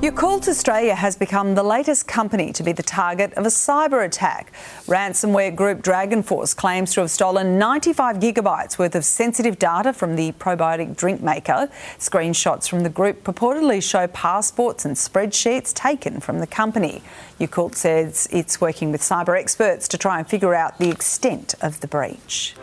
Yakult Australia has become the latest company to be the target of a cyber attack. Ransomware group Dragonforce claims to have stolen 95 gigabytes worth of sensitive data from the probiotic drink maker. Screenshots from the group purportedly show passports and spreadsheets taken from the company. Yakult says it's working with cyber experts to try and figure out the extent of the breach.